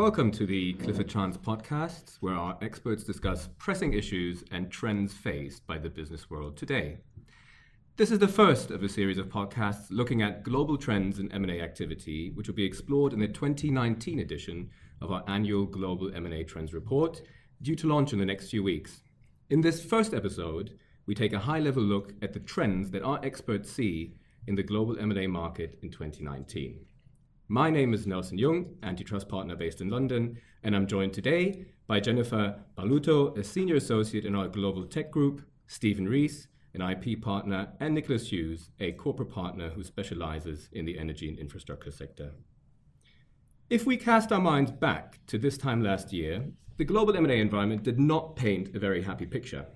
Welcome to the Clifford Chance podcast, where our experts discuss pressing issues and trends faced by the business world today. This is the first of a series of podcasts looking at global trends in M&A activity, which will be explored in the 2019 edition of our annual Global M&A Trends Report, due to launch in the next few weeks. In this first episode, we take a high-level look at the trends that our experts see in the global M&A market in 2019. My name is Nelson Jung, antitrust partner based in London, and I'm joined today by Jennifer Mbaluto, a senior associate in our global tech group, Stephen Reese, an IP partner, and Nicholas Hughes, a corporate partner who specializes in the energy and infrastructure sector. If we cast our minds back to this time last year, the global M&A environment did not paint a very happy picture.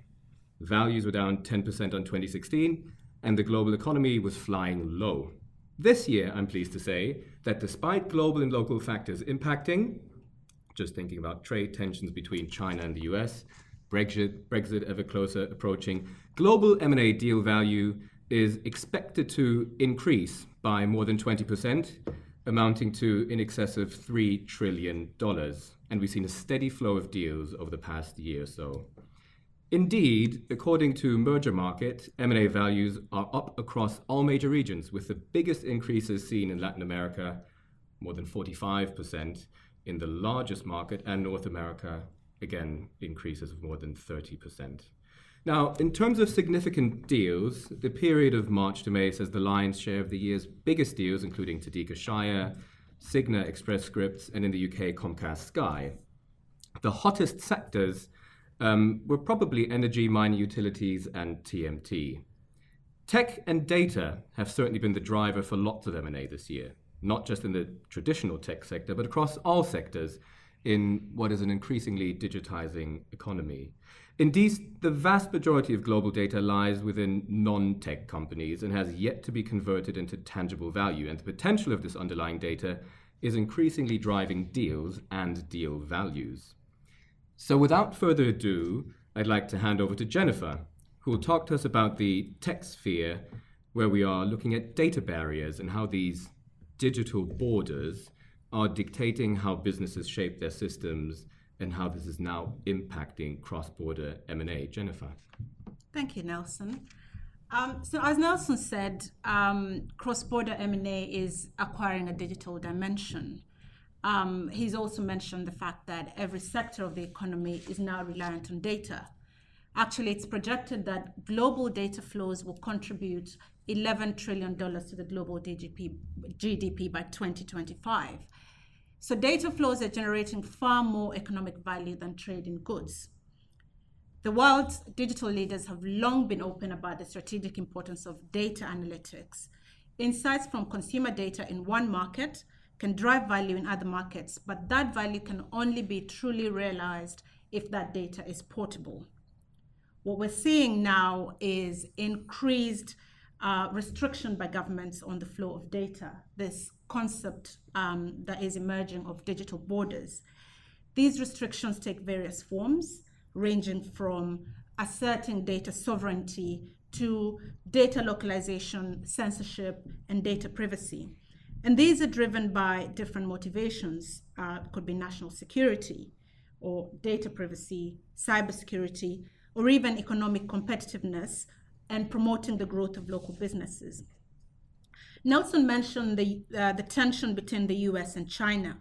Values were down 10% on 2016, and the global economy was flying low. This year, I'm pleased to say that despite global and local factors impacting, just thinking about trade tensions between China and the US, Brexit, Brexit ever closer approaching, global M&A deal value is expected to increase by more than 20%, amounting to in excess of $3 trillion. And we've seen a steady flow of deals over the past year or so. Indeed, according to Mergermarket, M&A values are up across all major regions, with the biggest increases seen in Latin America, more than 45%, in the largest market, and North America, again, increases of more than 30%. Now, in terms of significant deals, the period of March to May says the lion's share of the year's biggest deals, including Takeda Shire, Cigna Express Scripts, and in the UK, Comcast Sky. The hottest sectors um, were probably energy, mining utilities, and TMT. Tech and data have certainly been the driver for lots of M&A this year, not just in the traditional tech sector, but across all sectors in what is an increasingly digitizing economy. Indeed, the vast majority of global data lies within non tech companies and has yet to be converted into tangible value. And the potential of this underlying data is increasingly driving deals and deal values. So, without further ado, I'd like to hand over to Jennifer, who will talk to us about the tech sphere, where we are looking at data barriers and how these digital borders are dictating how businesses shape their systems and how this is now impacting cross-border M&A. Jennifer. Thank you, Nelson. Um, so, as Nelson said, um, cross-border M&A is acquiring a digital dimension. Um, he's also mentioned the fact that every sector of the economy is now reliant on data. Actually, it's projected that global data flows will contribute $11 trillion to the global GDP, GDP by 2025. So, data flows are generating far more economic value than trade in goods. The world's digital leaders have long been open about the strategic importance of data analytics. Insights from consumer data in one market can drive value in other markets, but that value can only be truly realized if that data is portable. What we're seeing now is increased uh, restriction by governments on the flow of data, this concept um, that is emerging of digital borders. These restrictions take various forms, ranging from asserting data sovereignty to data localization, censorship, and data privacy. And these are driven by different motivations. Uh, could be national security or data privacy, cybersecurity, or even economic competitiveness and promoting the growth of local businesses. Nelson mentioned the, uh, the tension between the US and China.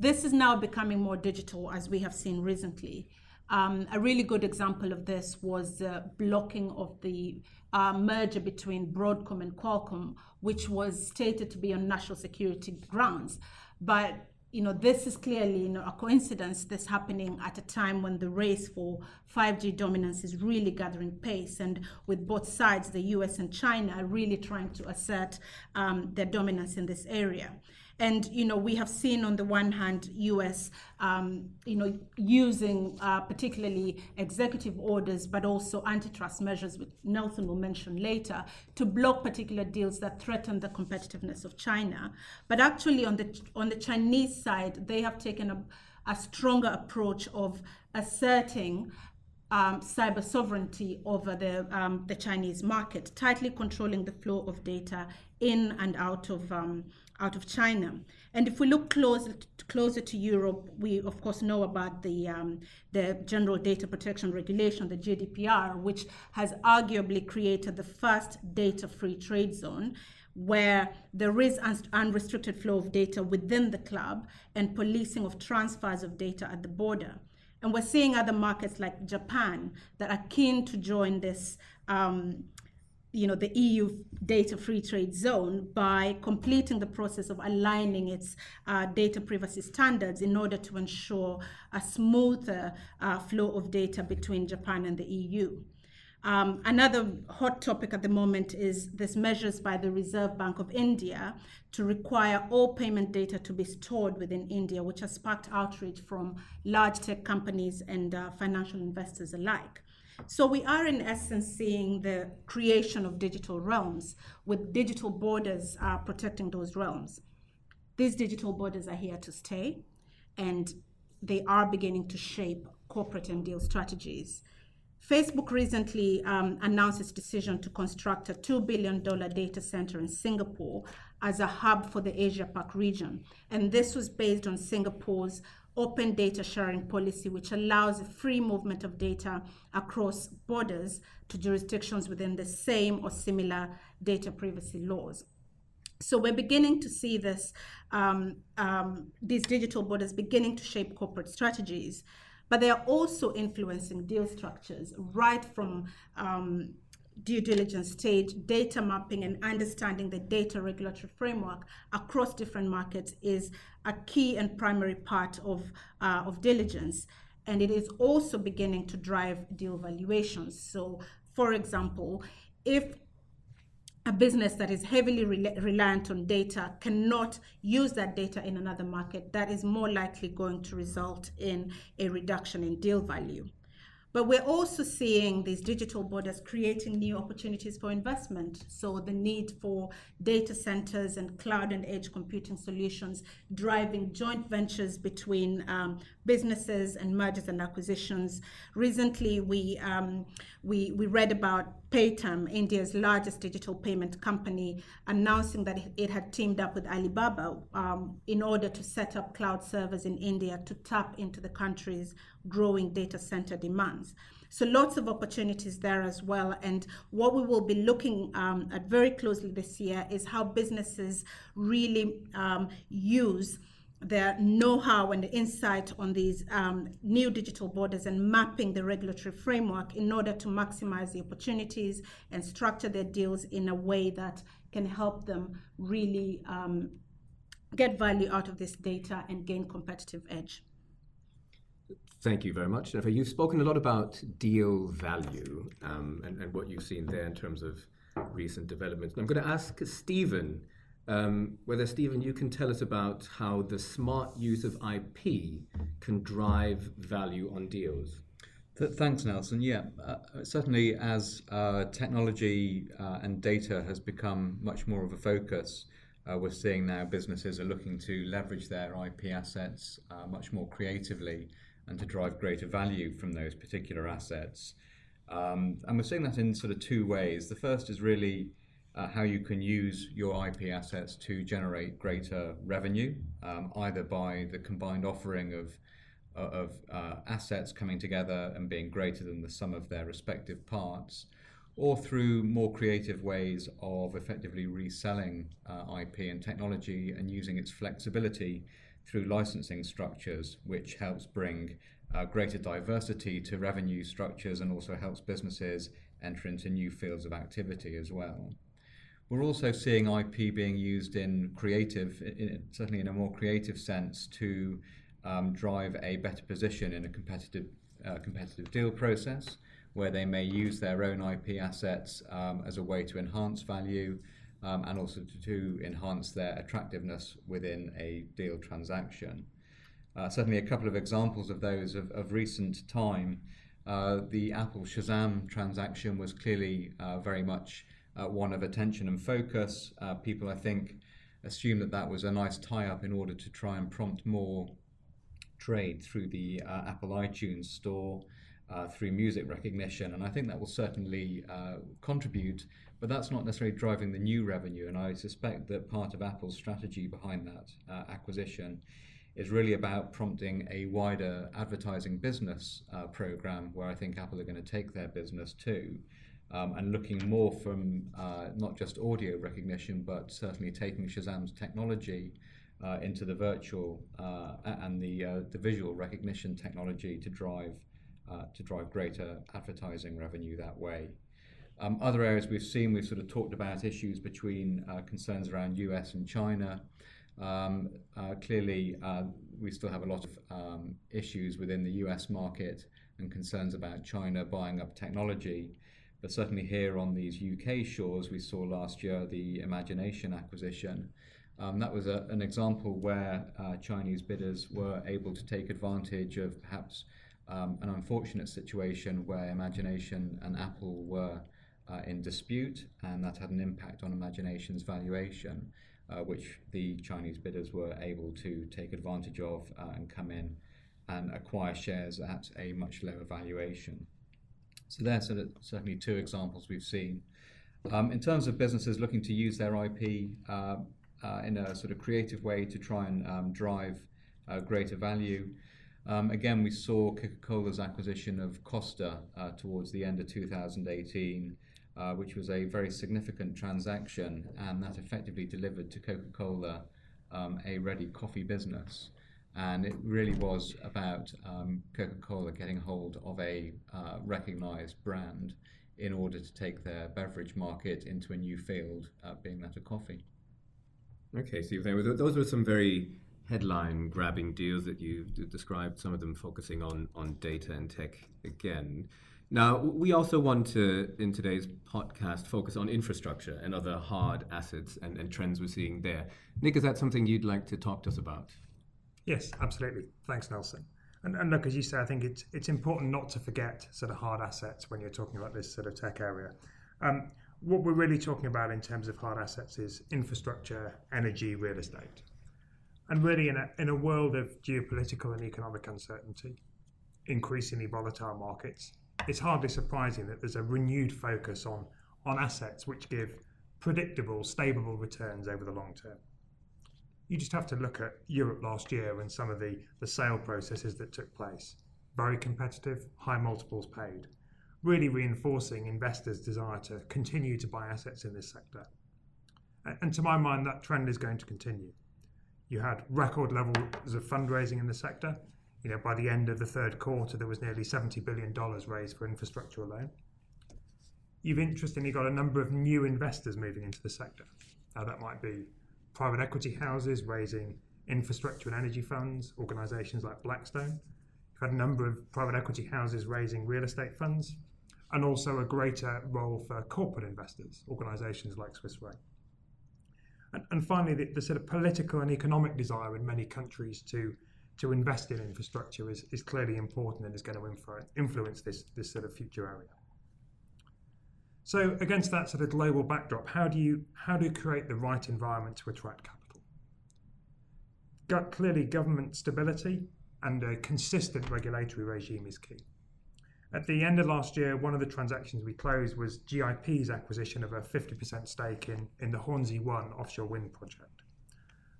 This is now becoming more digital, as we have seen recently. Um, a really good example of this was the blocking of the uh, merger between Broadcom and Qualcomm, which was stated to be on national security grounds. But you know, this is clearly you know, a coincidence. This happening at a time when the race for 5G dominance is really gathering pace, and with both sides, the U.S. and China, really trying to assert um, their dominance in this area. And you know, we have seen on the one hand, U.S. Um, you know using uh, particularly executive orders, but also antitrust measures, which Nelson will mention later, to block particular deals that threaten the competitiveness of China. But actually, on the on the Chinese side, they have taken a, a stronger approach of asserting um, cyber sovereignty over the, um, the Chinese market, tightly controlling the flow of data in and out of, um, out of China. And if we look closer, closer to Europe, we of course know about the, um, the General Data Protection Regulation, the GDPR, which has arguably created the first data free trade zone where there is un- unrestricted flow of data within the club and policing of transfers of data at the border. And we're seeing other markets like Japan that are keen to join this, um, you know, the EU data free trade zone by completing the process of aligning its uh, data privacy standards in order to ensure a smoother uh, flow of data between Japan and the EU. Um, another hot topic at the moment is this measures by the Reserve Bank of India to require all payment data to be stored within India, which has sparked outrage from large tech companies and uh, financial investors alike. So we are in essence seeing the creation of digital realms with digital borders uh, protecting those realms. These digital borders are here to stay and they are beginning to shape corporate and deal strategies. Facebook recently um, announced its decision to construct a $2 billion data center in Singapore as a hub for the Asia Pac region. And this was based on Singapore's open data sharing policy, which allows free movement of data across borders to jurisdictions within the same or similar data privacy laws. So we're beginning to see this, um, um, these digital borders beginning to shape corporate strategies but they are also influencing deal structures right from um, due diligence stage, data mapping and understanding the data regulatory framework across different markets is a key and primary part of, uh, of diligence. And it is also beginning to drive deal valuations. So, for example, if a business that is heavily re- reliant on data cannot use that data in another market, that is more likely going to result in a reduction in deal value. But we're also seeing these digital borders creating new opportunities for investment. So the need for data centers and cloud and edge computing solutions driving joint ventures between um, businesses and mergers and acquisitions. Recently, we, um, we, we read about Paytm, India's largest digital payment company, announcing that it had teamed up with Alibaba um, in order to set up cloud servers in India to tap into the country's growing data center demands. So lots of opportunities there as well. And what we will be looking um, at very closely this year is how businesses really um, use their know-how and the insight on these um, new digital borders and mapping the regulatory framework in order to maximize the opportunities and structure their deals in a way that can help them really um, get value out of this data and gain competitive edge. Thank you very much, Jennifer. You've spoken a lot about deal value um, and, and, what you've seen there in terms of recent developments. I'm going to ask Stephen um, whether, Stephen, you can tell us about how the smart use of IP can drive value on deals. Thanks, Nelson. Yeah, uh, certainly as uh, technology uh, and data has become much more of a focus, uh, we're seeing now businesses are looking to leverage their IP assets uh, much more creatively and to drive greater value from those particular assets. Um, and we're seeing that in sort of two ways. The first is really uh, how you can use your IP assets to generate greater revenue, um, either by the combined offering of uh, of uh, assets coming together and being greater than the sum of their respective parts, or through more creative ways of effectively reselling uh, IP and technology and using its flexibility through licensing structures, which helps bring uh, greater diversity to revenue structures and also helps businesses enter into new fields of activity as well. We're also seeing IP being used in creative, in, certainly in a more creative sense, to um, drive a better position in a competitive uh, competitive deal process, where they may use their own IP assets um, as a way to enhance value um, and also to, to, enhance their attractiveness within a deal transaction. Uh, certainly, a couple of examples of those of, of recent time. Uh, the Apple Shazam transaction was clearly uh, very much uh, one of attention and focus. Uh, people, I think, assume that that was a nice tie up in order to try and prompt more trade through the uh, Apple iTunes store. uh, through music recognition, and I think that will certainly uh, contribute. But that's not necessarily driving the new revenue, and I suspect that part of Apple's strategy behind that uh, acquisition is really about prompting a wider advertising business program where I think Apple are going to take their business to. Um, and looking more from uh, not just audio recognition, but certainly taking Shazam's technology uh, into the virtual uh, and the uh, the visual recognition technology to drive uh, to drive greater advertising revenue that way. Um, other areas we've seen, we've sort of talked about issues between uh, concerns around US and China. Um, clearly, we still have a lot of um, issues within the US market and concerns about China buying up technology. But certainly here on these UK shores, we saw last year the Imagination acquisition, um, that was a, an example where uh, Chinese bidders were able to take advantage of perhaps um, an unfortunate situation where Imagination and Apple were uh, in dispute, and that had an impact on Imagination's valuation, uh, which the Chinese bidders were able to take advantage of uh, and come in and acquire shares at a much lower valuation. So, there's sort of certainly two examples we've seen. Um, in terms of businesses looking to use their IP, uh, uh, in a sort of creative way to try and um, drive uh, greater value. Um, again, we saw Coca Cola's acquisition of Costa uh, towards the end of 2018, uh, which was a very significant transaction, and that effectively delivered to Coca Cola um, a ready coffee business. And it really was about um, Coca Cola getting hold of a uh, recognized brand in order to take their beverage market into a new field, uh, being that of coffee. Okay, so those were some very headline grabbing deals that you described, some of them focusing on, on data and tech again. Now, we also want to, in today's podcast, focus on infrastructure and other hard assets and, and trends we're seeing there. Nick, is that something you'd like to talk to us about? Yes, absolutely. Thanks, Nelson. And, and, look, as you say, I think it's it's important not to forget sort of hard assets when you're talking about this sort of tech area. Um, what we're really talking about in terms of hard assets is infrastructure, energy, real estate. And really, in a, in a world of geopolitical and economic uncertainty, increasingly volatile markets, it's hardly surprising that there's a renewed focus on, on assets which give predictable, stable returns over the long term. You just have to look at Europe last year and some of the, the sale processes that took place. Very competitive, high multiples paid really reinforcing investors' desire to continue to buy assets in this sector. And to my mind, that trend is going to continue. You had record levels of fundraising in the sector. You know, by the end of the third quarter, there was nearly $70 billion raised for infrastructure alone. You've interestingly got a number of new investors moving into the sector. Now, that might be private equity houses raising infrastructure and energy funds, organizations like Blackstone. You've had a number of private equity houses raising real estate funds, and also a greater role for corporate investors, organisations like Swiss Re. And, and finally, the, the, sort of political and economic desire in many countries to to invest in infrastructure is, is clearly important and is going to influence this, this sort of future area. So against that sort of global backdrop, how do you how do you create the right environment to attract capital? Clearly, government stability and a consistent regulatory regime is key. At the end of last year, one of the transactions we closed was GIP's acquisition of a 50% stake in, in the Hornsea 1 offshore wind project.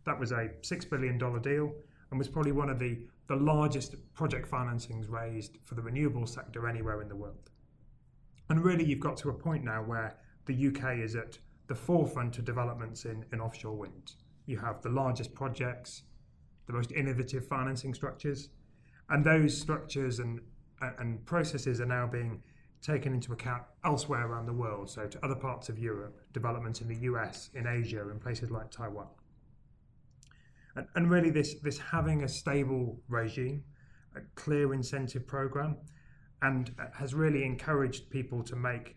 That was a $6 billion deal and was probably one of the, the largest project financings raised for the renewable sector anywhere in the world. And really, you've got to a point now where the UK is at the forefront of developments in, in offshore wind. You have the largest projects, the most innovative financing structures, and those structures and and processes are now being taken into account elsewhere around the world, so to other parts of Europe, developments in the US, in Asia, in places like Taiwan. And, and really, this, this having a stable regime, a clear incentive program, and has really encouraged people to make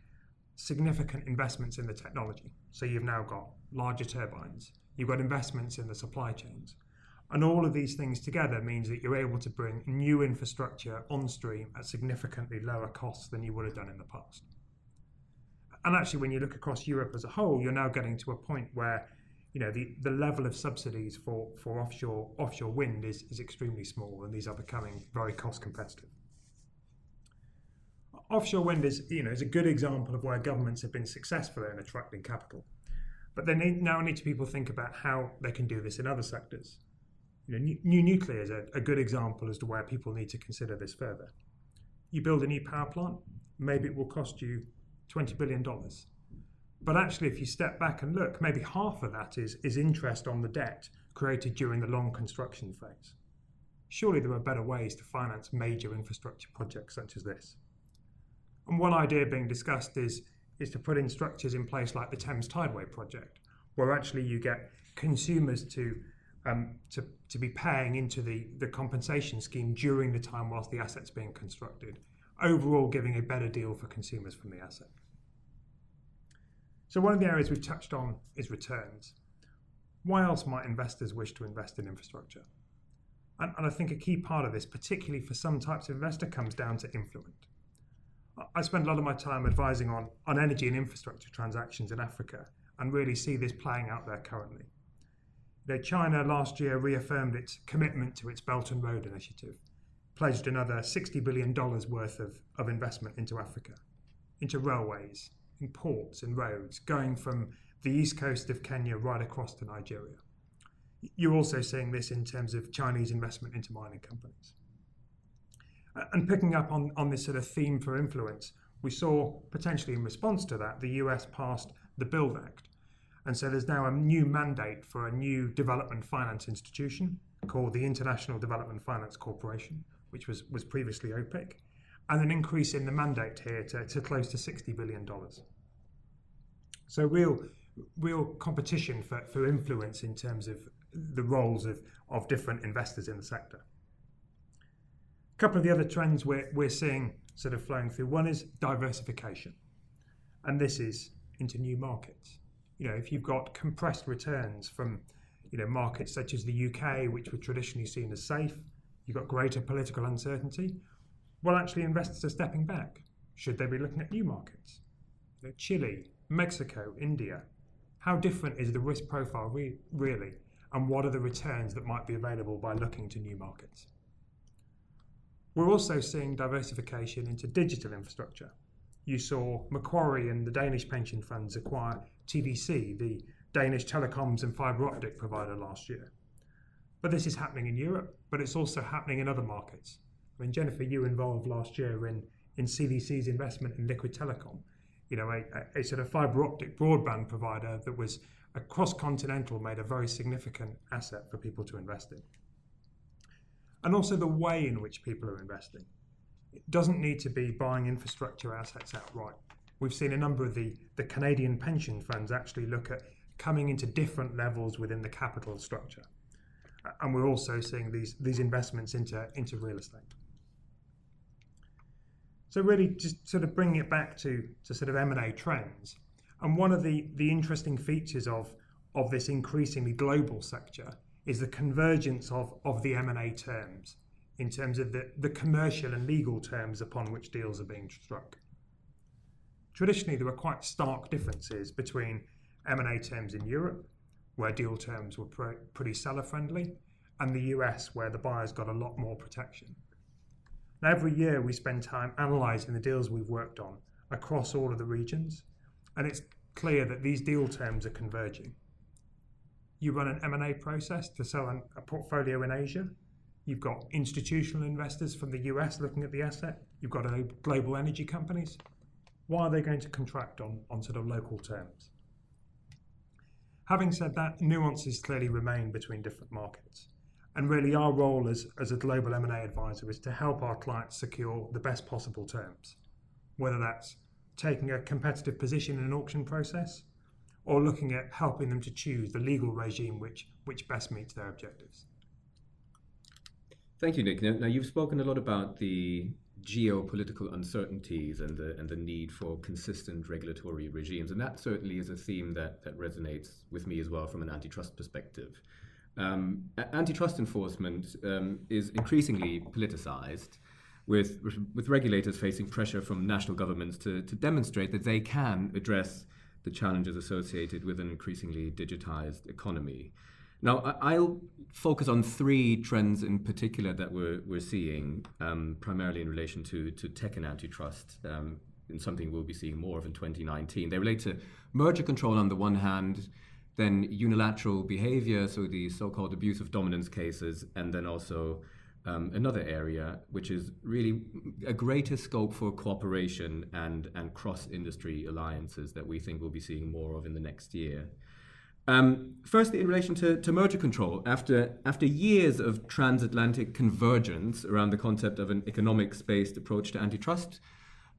significant investments in the technology. So you've now got larger turbines, you've got investments in the supply chains, and all of these things together means that you're able to bring new infrastructure on stream at significantly lower costs than you would have done in the past. And actually, when you look across Europe as a whole, you're now getting to a point where you know the, the level of subsidies for, for offshore offshore wind is, is extremely small and these are becoming very cost competitive. Offshore wind is, you know, is a good example of where governments have been successful in attracting capital. But they need, now need to people think about how they can do this in other sectors. You know, new, nuclear is a, a good example as to where people need to consider this further. You build a new power plant, maybe it will cost you $20 billion. But actually, if you step back and look, maybe half of that is, is interest on the debt created during the long construction phase. Surely there are better ways to finance major infrastructure projects such as this. And one idea being discussed is, is to put in structures in place like the Thames Tideway project, where actually you get consumers to um, to, to be paying into the, the compensation scheme during the time whilst the asset's being constructed, overall giving a better deal for consumers from the asset. So, one of the areas we've touched on is returns. Why else might investors wish to invest in infrastructure? And, and I think a key part of this, particularly for some types of investor, comes down to influence. I spend a lot of my time advising on, on energy and infrastructure transactions in Africa and really see this playing out there currently. You know, China last year reaffirmed its commitment to its Belt and Road Initiative, pledged another $60 billion worth of, of investment into Africa, into railways, in ports and roads, going from the east coast of Kenya right across to Nigeria. You're also seeing this in terms of Chinese investment into mining companies. And picking up on, on this sort of theme for influence, we saw potentially in response to that, the US passed the BUILD Act. And so there's now a new mandate for a new development finance institution called the International Development Finance Corporation, which was, was previously OPIC, and an increase in the mandate here to, to close to $60 billion. So real real competition for, for influence in terms of the roles of, of different investors in the sector. A couple of the other trends we're, we're seeing sort of flowing through. One is diversification, and this is into new markets. You know, if you've got compressed returns from, you know, markets such as the UK, which were traditionally seen as safe, you've got greater political uncertainty. Well, actually, investors are stepping back. Should they be looking at new markets? You know, Chile, Mexico, India. How different is the risk profile re- really? And what are the returns that might be available by looking to new markets? We're also seeing diversification into digital infrastructure. You saw Macquarie and the Danish pension funds acquire TDC, the Danish telecoms and fibre optic provider, last year. But this is happening in Europe, but it's also happening in other markets. I mean, Jennifer, you involved last year in, in CVC's investment in Liquid Telecom, you know, a, a, sort of fibre optic broadband provider that was across continental made a very significant asset for people to invest in and also the way in which people are investing. It doesn't need to be buying infrastructure assets outright. We've seen a number of the, the Canadian pension funds actually look at coming into different levels within the capital structure. And we're also seeing these, these investments into, into real estate. So really just sort of bringing it back to, to sort of M&A trends. And one of the, the interesting features of, of this increasingly global sector is the convergence of, of the M&A terms in terms of the, the commercial and legal terms upon which deals are being struck. Traditionally, there were quite stark differences between M&A terms in Europe, where deal terms were pre- pretty seller-friendly, and the US, where the buyers got a lot more protection. Now, every year we spend time analysing the deals we've worked on across all of the regions, and it's clear that these deal terms are converging you run an M&A process to sell an, a portfolio in Asia. You've got institutional investors from the US looking at the asset. You've got global energy companies. Why are they going to contract on, on sort of local terms? Having said that, nuances clearly remain between different markets. And really, our role as, as a global M&A advisor is to help our clients secure the best possible terms, whether that's taking a competitive position in an auction process or looking at helping them to choose the legal regime which, which best meets their objectives. Thank you, Nick. Now, now, you've spoken a lot about the geopolitical uncertainties and the, and the need for consistent regulatory regimes, and that certainly is a theme that, that resonates with me as well from an antitrust perspective. Um, antitrust enforcement um, is increasingly politicized, with, with regulators facing pressure from national governments to, to demonstrate that they can address the challenges associated with an increasingly digitized economy. Now, I- will focus on three trends in particular that we're, we're seeing, um, primarily in relation to, to tech and antitrust, um, and something we'll be seeing more of in 2019. They relate to merger control on the one hand, then unilateral behavior, so the so called abuse of dominance cases, and then also um, another area, which is really a greater scope for cooperation and, and cross industry alliances that we think we'll be seeing more of in the next year. Um, firstly, in relation to, to merger control, after, after years of transatlantic convergence around the concept of an economics based approach to antitrust,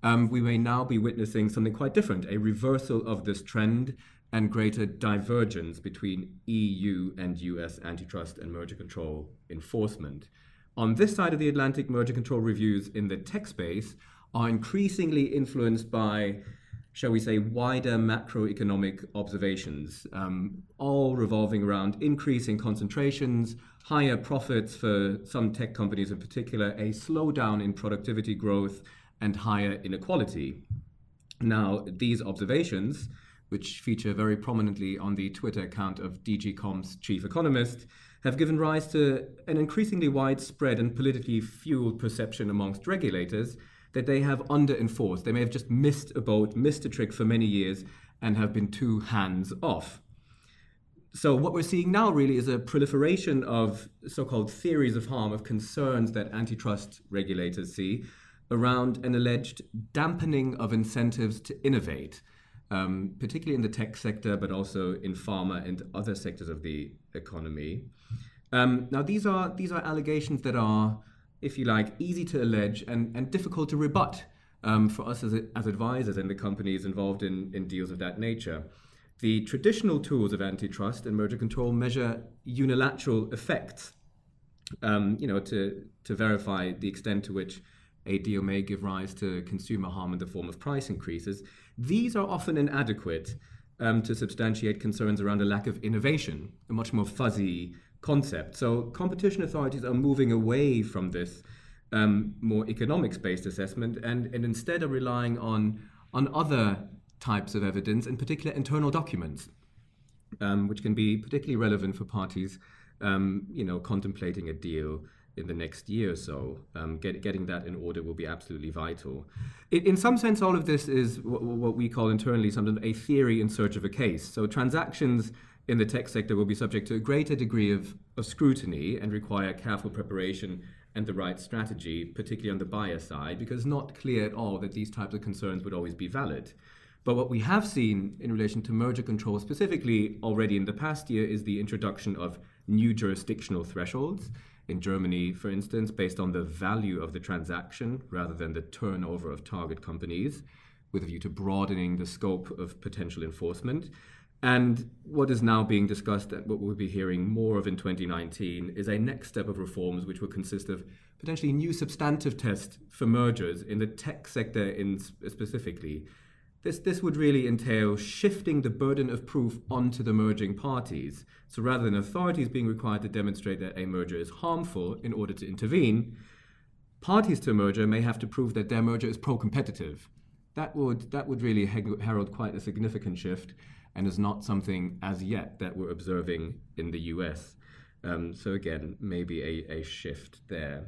um, we may now be witnessing something quite different a reversal of this trend and greater divergence between EU and US antitrust and merger control enforcement. On this side of the Atlantic, merger control reviews in the tech space are increasingly influenced by, shall we say, wider macroeconomic observations, um, all revolving around increasing concentrations, higher profits for some tech companies in particular, a slowdown in productivity growth, and higher inequality. Now, these observations which feature very prominently on the Twitter account of DG Comp's chief economist, have given rise to an increasingly widespread and politically fueled perception amongst regulators that they have under enforced. They may have just missed a boat, missed a trick for many years, and have been too hands off. So, what we're seeing now really is a proliferation of so called theories of harm, of concerns that antitrust regulators see around an alleged dampening of incentives to innovate um, particularly in the tech sector, but also in pharma and other sectors of the economy. Um, now, these are these are allegations that are, if you like, easy to allege and, and difficult to rebut um, for us as, as advisors and the companies involved in, in deals of that nature. The traditional tools of antitrust and merger control measure unilateral effects, um, you know, to to verify the extent to which a deal may give rise to consumer harm in the form of price increases. These are often inadequate um, to substantiate concerns around a lack of innovation, a much more fuzzy concept. So competition authorities are moving away from this um, more economics-based assessment and, and instead are relying on, on other types of evidence, in particular internal documents, um, which can be particularly relevant for parties um, you know, contemplating a deal in the next year or so. Um, get, getting that in order will be absolutely vital. In, in some sense, all of this is what, what, we call internally something a theory in search of a case. So transactions in the tech sector will be subject to a greater degree of, of scrutiny and require careful preparation and the right strategy, particularly on the buyer side, because it's not clear at all that these types of concerns would always be valid. But what we have seen in relation to merger control specifically already in the past year is the introduction of new jurisdictional thresholds in Germany, for instance, based on the value of the transaction rather than the turnover of target companies, with a view to broadening the scope of potential enforcement. And what is now being discussed and what we'll be hearing more of in 2019 is a next step of reforms which will consist of potentially new substantive tests for mergers in the tech sector in specifically this, this would really entail shifting the burden of proof onto the merging parties. So rather than authorities being required to demonstrate that a merger is harmful in order to intervene, parties to a merger may have to prove that their merger is pro competitive. That would, that would really herald quite a significant shift and is not something as yet that we're observing in the US. Um, so, again, maybe a, a shift there.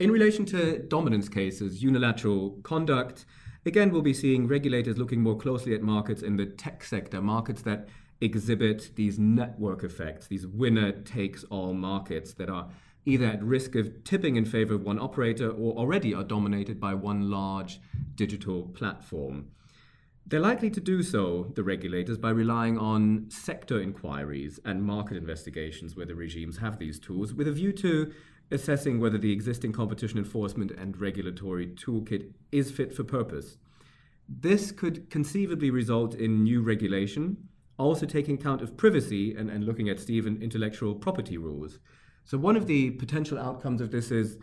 In relation to dominance cases, unilateral conduct, Again, we'll be seeing regulators looking more closely at markets in the tech sector, markets that exhibit these network effects, these winner takes all markets that are either at risk of tipping in favor of one operator or already are dominated by one large digital platform. They're likely to do so, the regulators, by relying on sector inquiries and market investigations where the regimes have these tools, with a view to assessing whether the existing competition enforcement and regulatory toolkit is fit for purpose. This could conceivably result in new regulation, also taking account of privacy and, and looking at Stephen intellectual property rules. So one of the potential outcomes of this is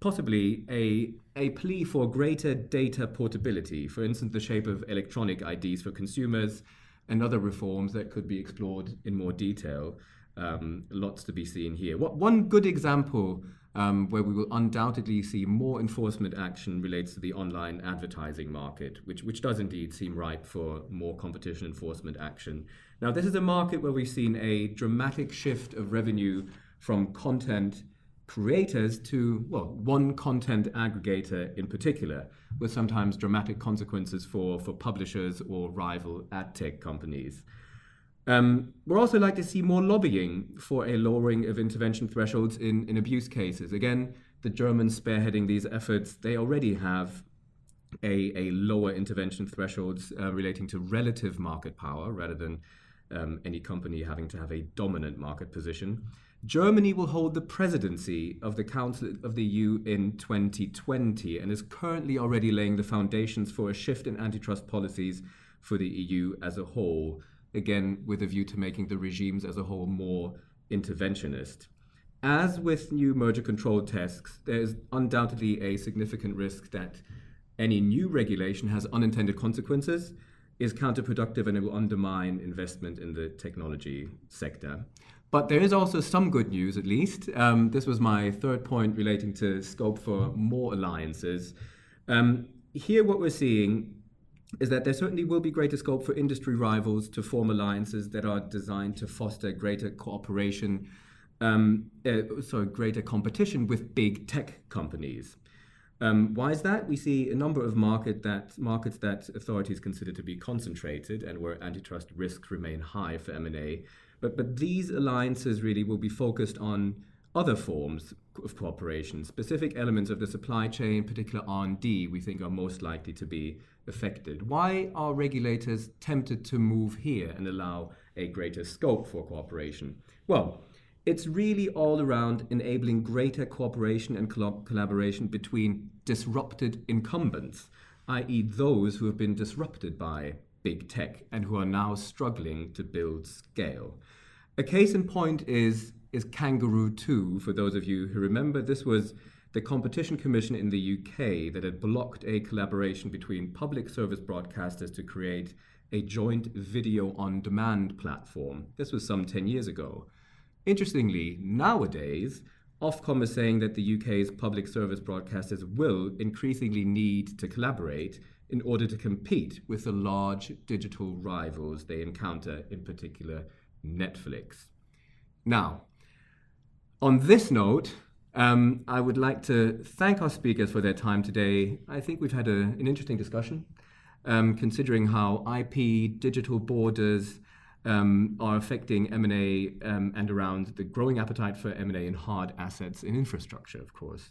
possibly a, a plea for greater data portability, for instance, the shape of electronic IDs for consumers and other reforms that could be explored in more detail. Um, lots to be seen here. What one good example um, where we will undoubtedly see more enforcement action relates to the online advertising market, which which does indeed seem ripe for more competition enforcement action. Now, this is a market where we've seen a dramatic shift of revenue from content creators to, well, one content aggregator in particular, with sometimes dramatic consequences for, for publishers or rival ad tech companies. Um, we're also like to see more lobbying for a lowering of intervention thresholds in, in abuse cases. Again, the Germans spearheading these efforts, they already have a, a lower intervention thresholds uh, relating to relative market power rather than um, any company having to have a dominant market position. Germany will hold the presidency of the Council of the EU in 2020 and is currently already laying the foundations for a shift in antitrust policies for the EU as a whole, again, with a view to making the regimes as a whole more interventionist. As with new merger control tests, there is undoubtedly a significant risk that any new regulation has unintended consequences, is counterproductive, and it will undermine investment in the technology sector. But there is also some good news, at least. Um, this was my third point relating to scope for more alliances. Um, here, what we're seeing is that there certainly will be greater scope for industry rivals to form alliances that are designed to foster greater cooperation, um, uh, sorry, greater competition with big tech companies. Um, why is that? We see a number of market that, markets that authorities consider to be concentrated and where antitrust risks remain high for M&A but, but these alliances really will be focused on other forms of cooperation. Specific elements of the supply chain, particular R&D, we think are most likely to be affected. Why are regulators tempted to move here and allow a greater scope for cooperation? Well, it's really all around enabling greater cooperation and collaboration between disrupted incumbents, i.e., those who have been disrupted by big tech and who are now struggling to build scale. A case in point is, is Kangaroo 2, for those of you who remember. This was the Competition Commission in the UK that had blocked a collaboration between public service broadcasters to create a joint video on demand platform. This was some 10 years ago. Interestingly, nowadays, Ofcom is saying that the UK's public service broadcasters will increasingly need to collaborate in order to compete with the large digital rivals they encounter, in particular Netflix. Now, on this note, um, I would like to thank our speakers for their time today. I think we've had a, an interesting discussion, um, considering how IP, digital borders um, are affecting M&A um, and around the growing appetite for M&A in hard assets in infrastructure, of course.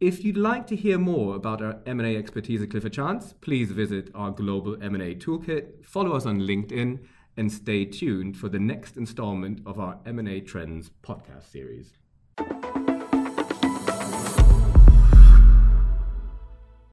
If you'd like to hear more about our M&A expertise at Clifford Chance, please visit our global M&A toolkit, follow us on LinkedIn, and stay tuned for the next installment of our M&A Trends podcast series.